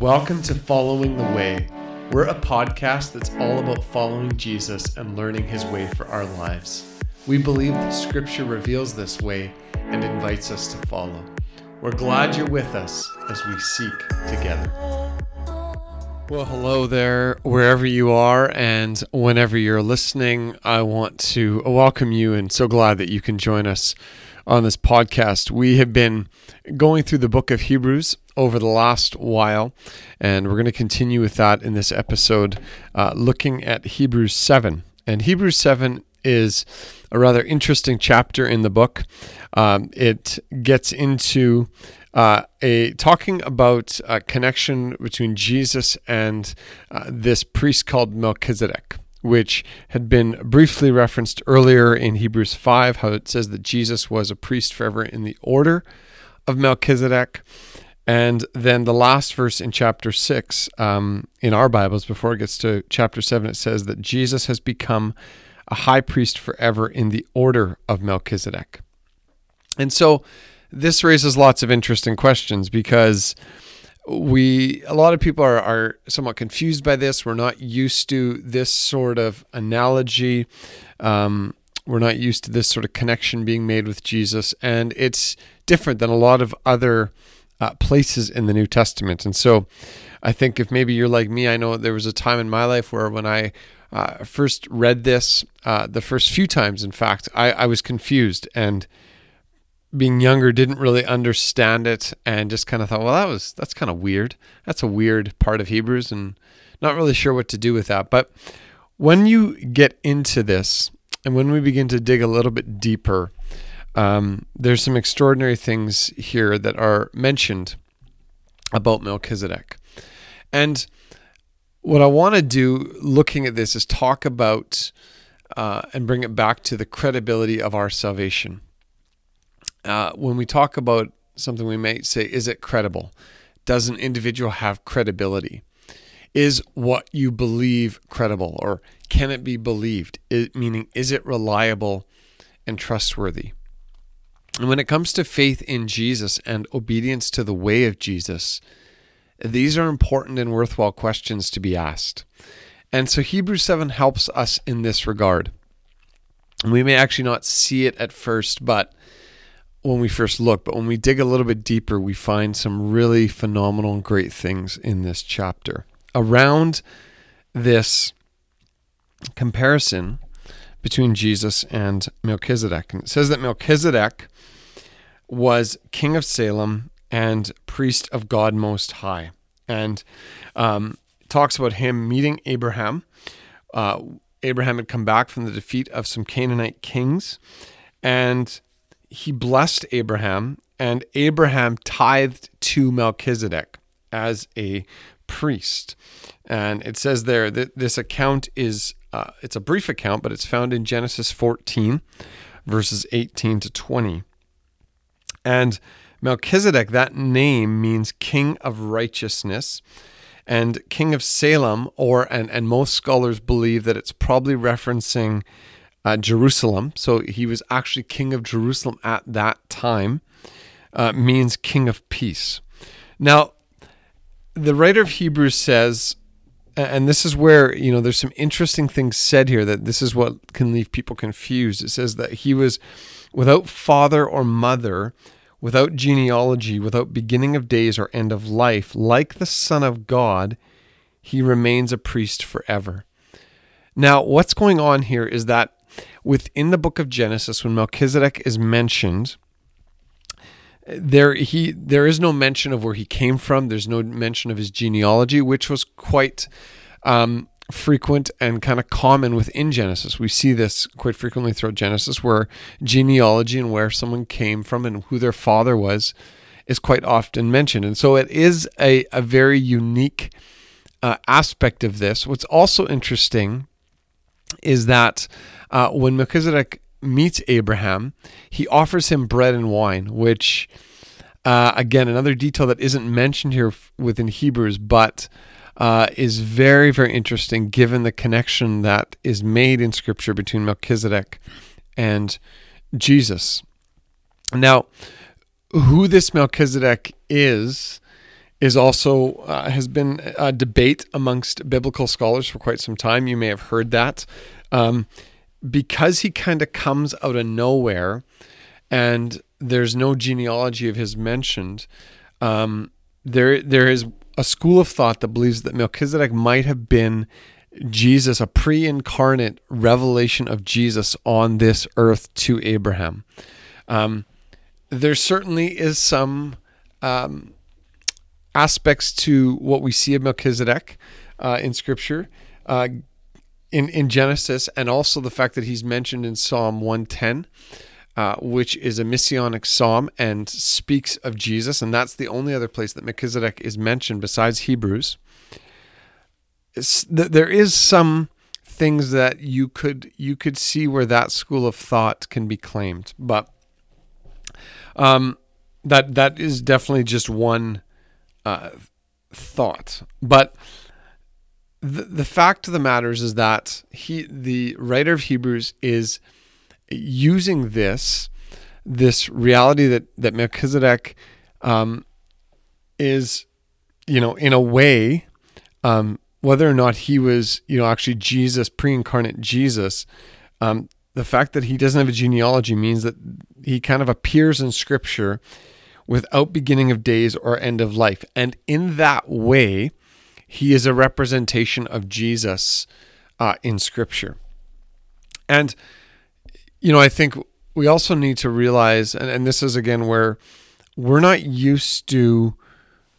Welcome to Following the Way. We're a podcast that's all about following Jesus and learning his way for our lives. We believe that Scripture reveals this way and invites us to follow. We're glad you're with us as we seek together. Well, hello there, wherever you are, and whenever you're listening, I want to welcome you and so glad that you can join us on this podcast. We have been going through the book of Hebrews over the last while, and we're going to continue with that in this episode, uh, looking at Hebrews 7. And Hebrews 7 is a rather interesting chapter in the book. Um, it gets into uh, a talking about a connection between Jesus and uh, this priest called Melchizedek which had been briefly referenced earlier in Hebrews 5, how it says that Jesus was a priest forever in the order of Melchizedek. And then the last verse in chapter 6 um, in our Bibles, before it gets to chapter 7, it says that Jesus has become a high priest forever in the order of Melchizedek. And so this raises lots of interesting questions because we a lot of people are, are somewhat confused by this. We're not used to this sort of analogy. Um, we're not used to this sort of connection being made with jesus. And it's different than a lot of other uh, places in the new testament. And so i think if maybe you're like me i know there was a time in my life where when i uh, first read this uh, the first few times in fact I, I was confused. And being younger didn't really understand it and just kind of thought well that was that's kind of weird. That's a weird part of hebrews and not really sure what to do with that. But when you get into this and when we begin to dig a little bit deeper um, there's some extraordinary things here that are mentioned about melchizedek. And what i want to do looking at this is talk about uh, and bring it back to the credibility of our salvation uh, when we talk about something, we might say, is it credible? Does an individual have credibility? Is what you believe credible or can it be believed? It, meaning, is it reliable and trustworthy? And when it comes to faith in Jesus and obedience to the way of Jesus, these are important and worthwhile questions to be asked. And so Hebrews 7 helps us in this regard. We may actually not see it at first, but when we first look, but when we dig a little bit deeper, we find some really phenomenal and great things in this chapter around this comparison between Jesus and Melchizedek. And it says that Melchizedek was king of Salem and priest of God Most High. And um, talks about him meeting Abraham. Uh, Abraham had come back from the defeat of some Canaanite kings. And he blessed Abraham, and Abraham tithed to Melchizedek as a priest. And it says there that this account is uh, it's a brief account, but it's found in Genesis 14, verses 18 to 20. And Melchizedek, that name means king of righteousness and king of Salem, or and, and most scholars believe that it's probably referencing uh, Jerusalem. So he was actually king of Jerusalem at that time, uh, means king of peace. Now, the writer of Hebrews says, and this is where, you know, there's some interesting things said here that this is what can leave people confused. It says that he was without father or mother, without genealogy, without beginning of days or end of life, like the Son of God, he remains a priest forever. Now, what's going on here is that within the book of Genesis, when Melchizedek is mentioned, there he there is no mention of where he came from. There's no mention of his genealogy, which was quite um, frequent and kind of common within Genesis. We see this quite frequently throughout Genesis, where genealogy and where someone came from and who their father was is quite often mentioned. And so it is a, a very unique uh, aspect of this. What's also interesting is that uh, when Melchizedek meets Abraham, he offers him bread and wine, which, uh, again, another detail that isn't mentioned here within Hebrews, but uh, is very, very interesting given the connection that is made in Scripture between Melchizedek and Jesus. Now, who this Melchizedek is is also uh, has been a debate amongst biblical scholars for quite some time. You may have heard that. Um, because he kind of comes out of nowhere and there's no genealogy of his mentioned, um, there there is a school of thought that believes that Melchizedek might have been Jesus, a pre incarnate revelation of Jesus on this earth to Abraham. Um, there certainly is some um, aspects to what we see of Melchizedek uh, in Scripture. Uh, in, in Genesis, and also the fact that he's mentioned in Psalm 110, uh, which is a messianic psalm and speaks of Jesus, and that's the only other place that Melchizedek is mentioned besides Hebrews. there is some things that you could you could see where that school of thought can be claimed, but um, that that is definitely just one uh, thought. But the, the fact of the matter is, that he the writer of Hebrews is using this this reality that that Melchizedek um, is you know in a way um, whether or not he was you know actually Jesus pre-incarnate Jesus um, the fact that he doesn't have a genealogy means that he kind of appears in scripture without beginning of days or end of life and in that way he is a representation of Jesus uh, in Scripture. And, you know, I think we also need to realize, and, and this is again where we're not used to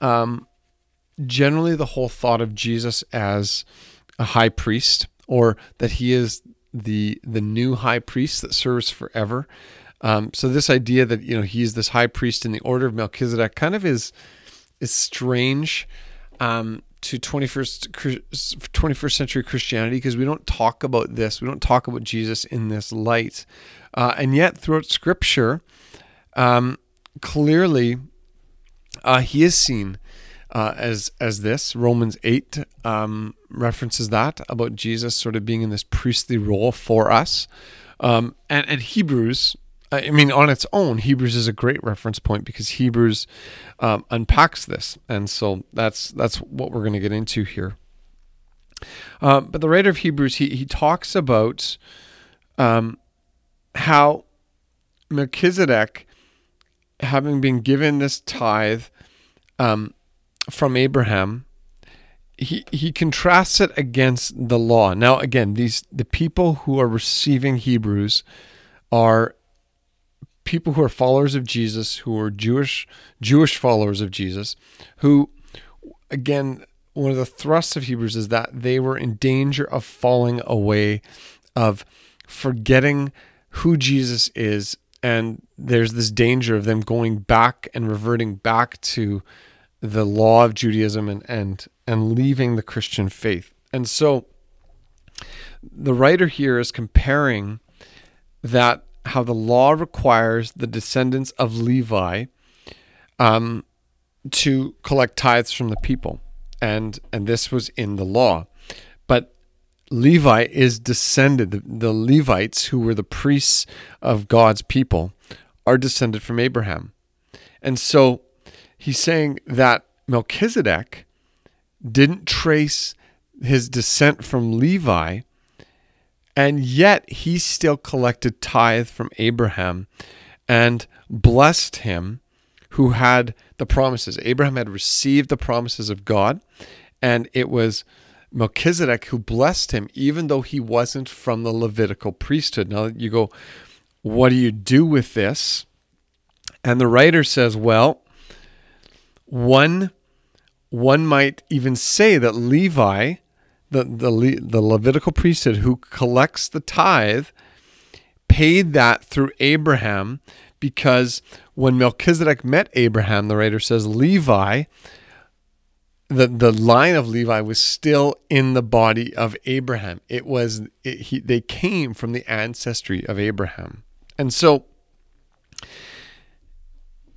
um, generally the whole thought of Jesus as a high priest or that he is the the new high priest that serves forever. Um, so this idea that you know he's this high priest in the order of Melchizedek kind of is is strange um, to 21st 21st century Christianity because we don't talk about this. We don't talk about Jesus in this light, uh, and yet throughout Scripture, um, clearly, uh, he is seen uh, as as this. Romans eight um, references that about Jesus sort of being in this priestly role for us, um, and and Hebrews I mean, on its own, Hebrews is a great reference point because Hebrews um, unpacks this, and so that's that's what we're going to get into here. Uh, but the writer of Hebrews he he talks about um, how Melchizedek, having been given this tithe um, from Abraham, he he contrasts it against the law. Now, again, these the people who are receiving Hebrews are people who are followers of Jesus, who are Jewish Jewish followers of Jesus, who again one of the thrusts of Hebrews is that they were in danger of falling away, of forgetting who Jesus is, and there's this danger of them going back and reverting back to the law of Judaism and and and leaving the Christian faith. And so the writer here is comparing that how the law requires the descendants of Levi um, to collect tithes from the people, and and this was in the law, but Levi is descended. The, the Levites, who were the priests of God's people, are descended from Abraham, and so he's saying that Melchizedek didn't trace his descent from Levi and yet he still collected tithe from Abraham and blessed him who had the promises. Abraham had received the promises of God, and it was Melchizedek who blessed him, even though he wasn't from the Levitical priesthood. Now you go, what do you do with this? And the writer says, well, one one might even say that Levi the, the, the Levitical priesthood who collects the tithe paid that through Abraham because when Melchizedek met Abraham, the writer says Levi, the, the line of Levi was still in the body of Abraham. It was it, he, they came from the ancestry of Abraham, and so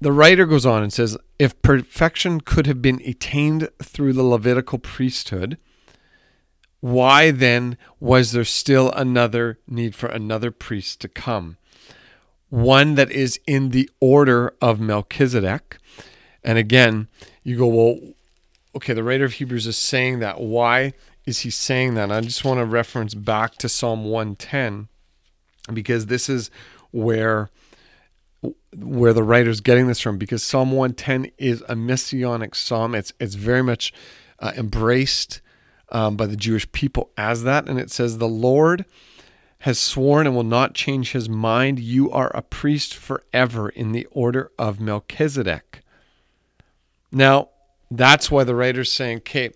the writer goes on and says, if perfection could have been attained through the Levitical priesthood, why then was there still another need for another priest to come? One that is in the order of Melchizedek. And again, you go, well, okay, the writer of Hebrews is saying that. Why is he saying that? And I just want to reference back to Psalm 110 because this is where where the writer's getting this from because Psalm 110 is a messianic psalm. It's it's very much uh, embraced um, by the Jewish people as that, and it says, "The Lord has sworn and will not change his mind. You are a priest forever in the order of Melchizedek." Now, that's why the writer's saying, "Okay,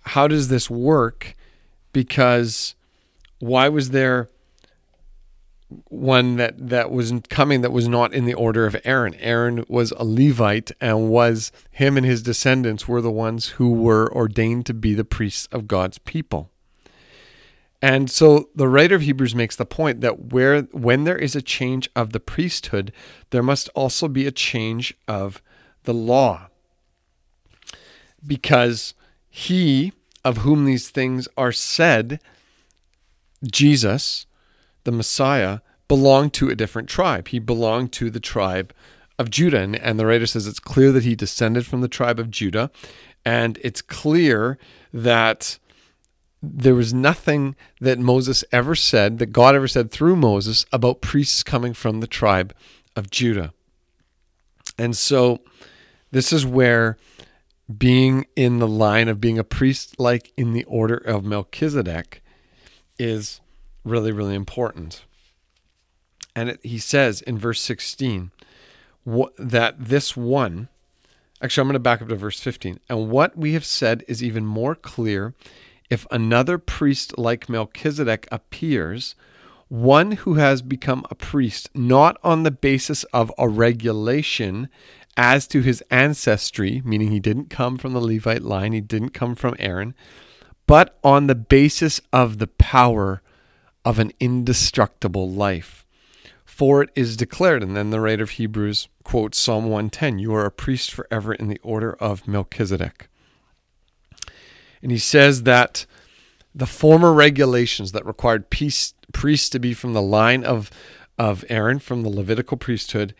how does this work?" Because why was there one that that was coming that was not in the order of Aaron. Aaron was a Levite and was him and his descendants were the ones who were ordained to be the priests of God's people. And so the writer of Hebrews makes the point that where when there is a change of the priesthood, there must also be a change of the law. Because he of whom these things are said, Jesus, the Messiah, belonged to a different tribe. He belonged to the tribe of Judah. And, and, the writer says it's clear that he descended from the tribe of Judah. And it's clear that there was nothing that Moses ever said, that God ever said through Moses, about priests coming from the tribe of Judah. And so this is where being in the line of being a priest, like in the order of Melchizedek, is really, really important. And it, he says in verse 16 what, that this one, actually, I'm going to back up to verse 15. And what we have said is even more clear if another priest like Melchizedek appears, one who has become a priest not on the basis of a regulation as to his ancestry, meaning he didn't come from the Levite line, he didn't come from Aaron, but on the basis of the power of an indestructible life. For it is declared, and then the writer of Hebrews quotes Psalm 110 You are a priest forever in the order of Melchizedek. And he says that the former regulations that required priests to be from the line of, of Aaron, from the Levitical priesthood,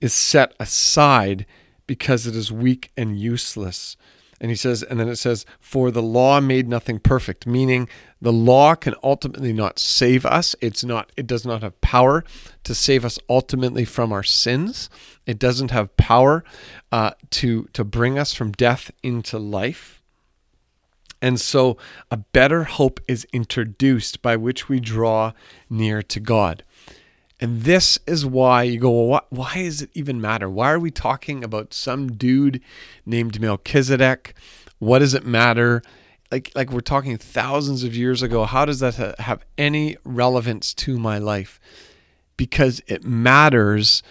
is set aside because it is weak and useless. And he says, and then it says, for the law made nothing perfect, meaning the law can ultimately not save us. It's not, it does not have power to save us ultimately from our sins. It doesn't have power uh, to, to bring us from death into life. And so a better hope is introduced by which we draw near to God. And this is why you go, well, why does it even matter? Why are we talking about some dude named Melchizedek? What does it matter? Like, like we're talking thousands of years ago. How does that have any relevance to my life? Because it matters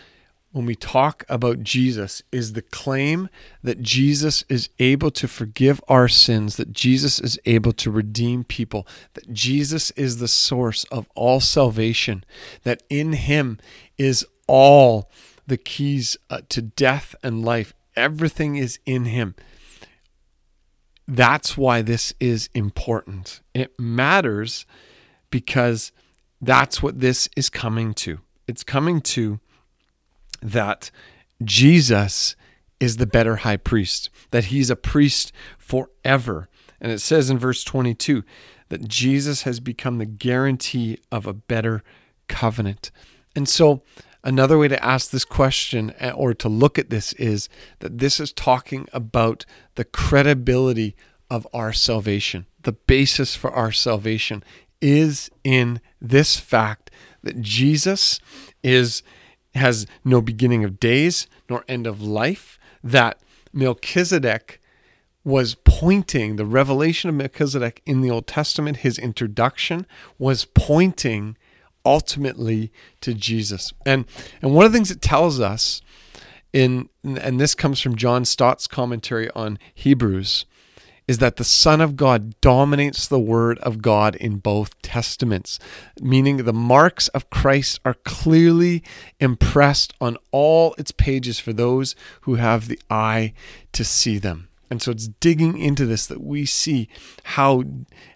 when we talk about Jesus is the claim that Jesus is able to forgive our sins, that Jesus is able to redeem people, that Jesus is the source of all salvation, that in him is all the keys uh, to death and life. Everything is in him. That's why this is important. It matters because that's what this is coming to. It's coming to that Jesus is the better high priest, that he's a priest forever. And it says in verse 22 that Jesus has become the guarantee of a better covenant. And so, another way to ask this question eh, or to look at this is that this is talking about the credibility of our salvation. The basis for our salvation is in this fact that Jesus is has no beginning of days nor end of life, that Melchizedek was pointing, the revelation of Melchizedek in the Old Testament, his introduction was pointing ultimately to Jesus. And and one of the things it tells us in and this comes from John Stott's commentary on Hebrews is that the Son of God dominates the Word of God in both Testaments, meaning the marks of Christ are clearly impressed on all its pages for those who have the eye to see them. And so it's digging into this that we see how,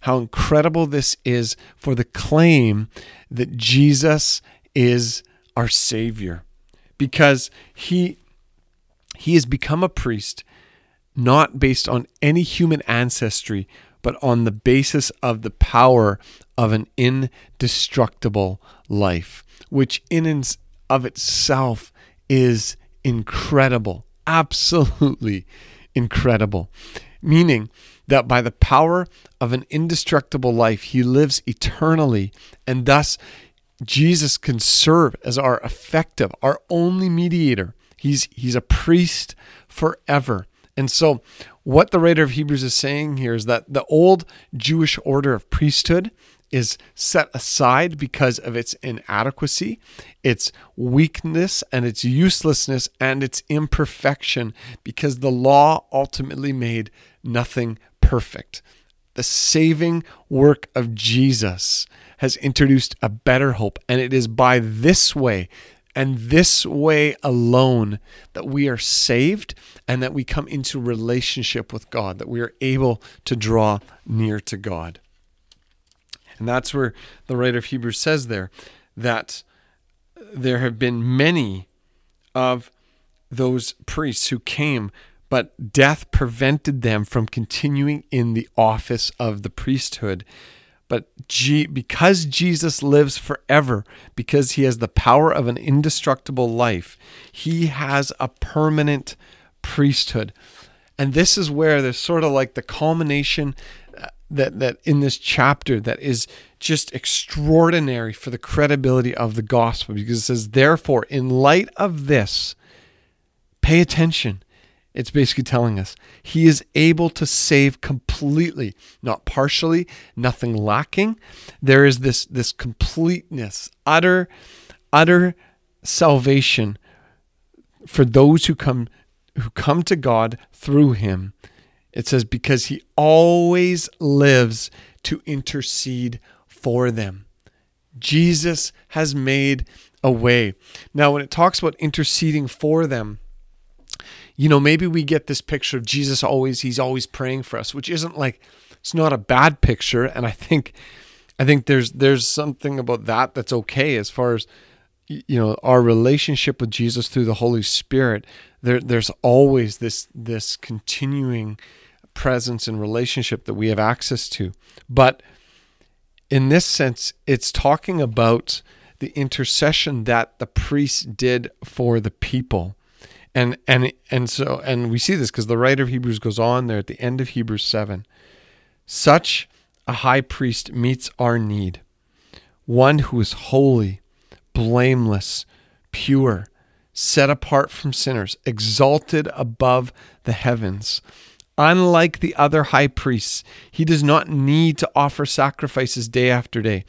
how incredible this is for the claim that Jesus is our Savior. Because he He has become a priest not based on any human ancestry, but on the basis of the power of an indestructible life, which in and of itself is incredible, absolutely incredible. Meaning that by the power of an indestructible life, he lives eternally, and thus Jesus can serve as our effective, our only mediator. He's, he's a priest forever. And so, what the writer of Hebrews is saying here is that the old Jewish order of priesthood is set aside because of its inadequacy, its weakness, and its uselessness and its imperfection, because the law ultimately made nothing perfect. The saving work of Jesus has introduced a better hope, and it is by this way and this way alone that we are saved and that we come into relationship with God, that we are able to draw near to God. And that's where the writer of Hebrews says there that there have been many of those priests who came, but death prevented them from continuing in the office of the priesthood. But G- because Jesus lives forever, because he has the power of an indestructible life, he has a permanent priesthood. And this is where there's sort of like the culmination uh, that that in this chapter that is just extraordinary for the credibility of the gospel because it says therefore in light of this pay attention it's basically telling us he is able to save completely, not partially, nothing lacking. There is this this completeness, utter utter salvation for those who come who come to God through him. It says because he always lives to intercede for them. Jesus has made a way. Now when it talks about interceding for them, you know, maybe we get this picture of Jesus always, he's always praying for us, which isn't like, it's not a bad picture. And I think, I think there's, there's something about that that's okay as far as, you know, our relationship with Jesus through the Holy Spirit. There, there's always this, this continuing presence and relationship that we have access to. But in this sense, it's talking about the intercession that the priest did for the people and and and so and we see this because the writer of Hebrews goes on there at the end of Hebrews 7 such a high priest meets our need. One who is holy blameless pure set apart from sinners exalted above the heavens. Unlike the other high priests he does not need to offer sacrifices day after day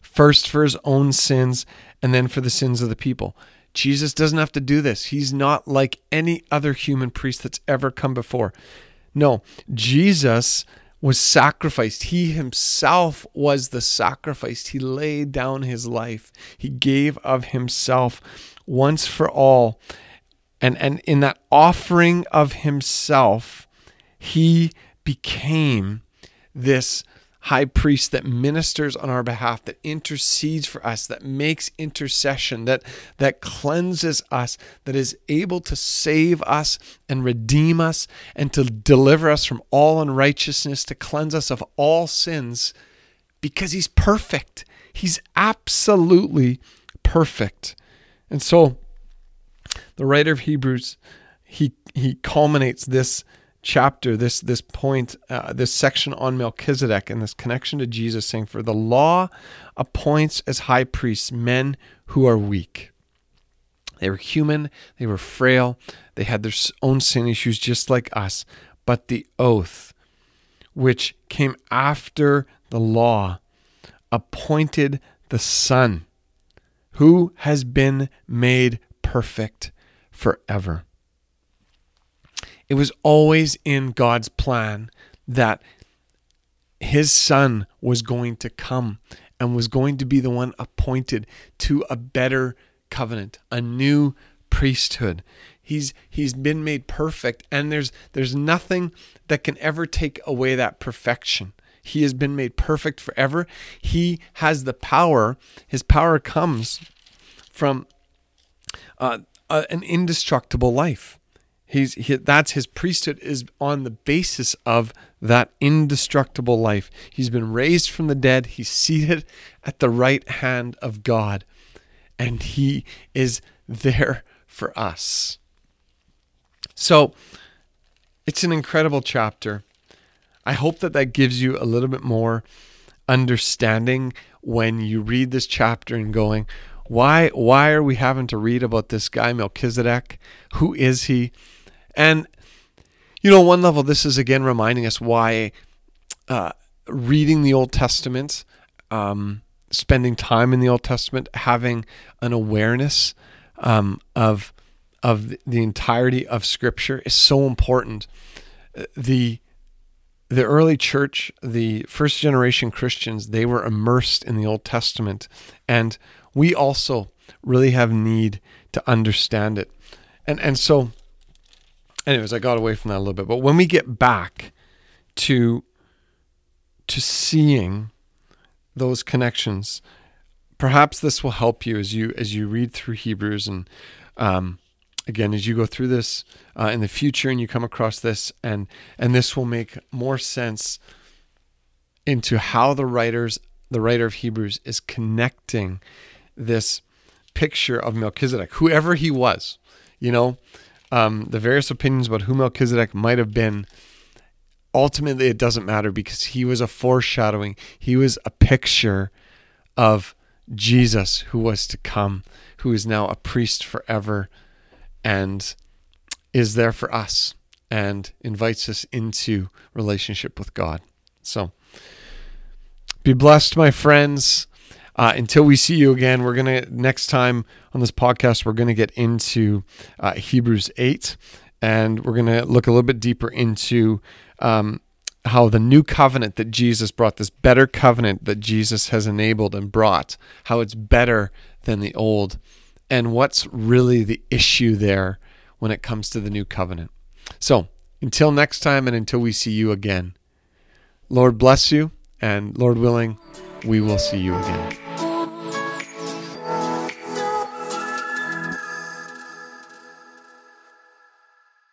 first for his own sins and then for the sins of the people Jesus doesn't have to do this. He's not like any other human priest that's ever come before. No, Jesus was sacrificed. He himself was the sacrifice. He laid down his life. He gave of himself once for all. And, and in that offering of himself, he became this high priest that ministers on our behalf, that intercedes for us, that makes intercession, that, that cleanses us, that is able to save us and redeem us and to deliver us from all unrighteousness, to cleanse us of all sins, because he's perfect. He's absolutely perfect. And so the writer of Hebrews, he he culminates this chapter, this this point, uh, this section on Melchizedek and this connection to Jesus, saying, "For the law appoints as high priests men who are weak." They were human, they were frail, they had their own sin issues just like us. But the oath, which came after the law, appointed the Son, who has been made perfect forever. It was always in God's plan that his son was going to come and was going to be the one appointed to a better covenant, a new priesthood. He's he's been made perfect and there's there's nothing that can ever take away that perfection. He has been made perfect forever. He has the power. His power comes from uh, uh, an indestructible life. He's he, that's his priesthood is on the basis of that indestructible life. He's been raised from the dead. He's seated at the right hand of God, and he is there for us. So, it's an incredible chapter. I hope that that gives you a little bit more understanding when you read this chapter and going, why why are we having to read about this guy Melchizedek? Who is he? And, you know, one level, this is again reminding us why uh, reading the Old Testament, um, spending time in the Old Testament, having an awareness um, of of the entirety of Scripture is so important. The the early church, the first generation Christians, they were immersed in the Old Testament, and we also really have need to understand it. And and so anyways, I got away from that a little bit. But when we get back to to seeing those connections, perhaps this will help you as you as you read through Hebrews and um, again as you go through this uh, in the future and you come across this and and this will make more sense into how the writers the writer of Hebrews is connecting this picture of Melchizedek, whoever he was, you know, um, the various opinions about who Melchizedek might have been, ultimately it doesn't matter because he was a foreshadowing. He was a picture of Jesus who was to come, who is now a priest forever and is there for us and invites us into relationship with God. So be blessed, my friends. Uh, until we see you again, we're going to, next time on this podcast, we're going to get into uh, Hebrews 8 and we're going to look a little bit deeper into um, how the new covenant that Jesus brought, this better covenant that Jesus has enabled and brought, how it's better than the old, and what's really the issue there when it comes to the new covenant. So, until next time and until we see you again, Lord bless you, and Lord willing, we will see you again.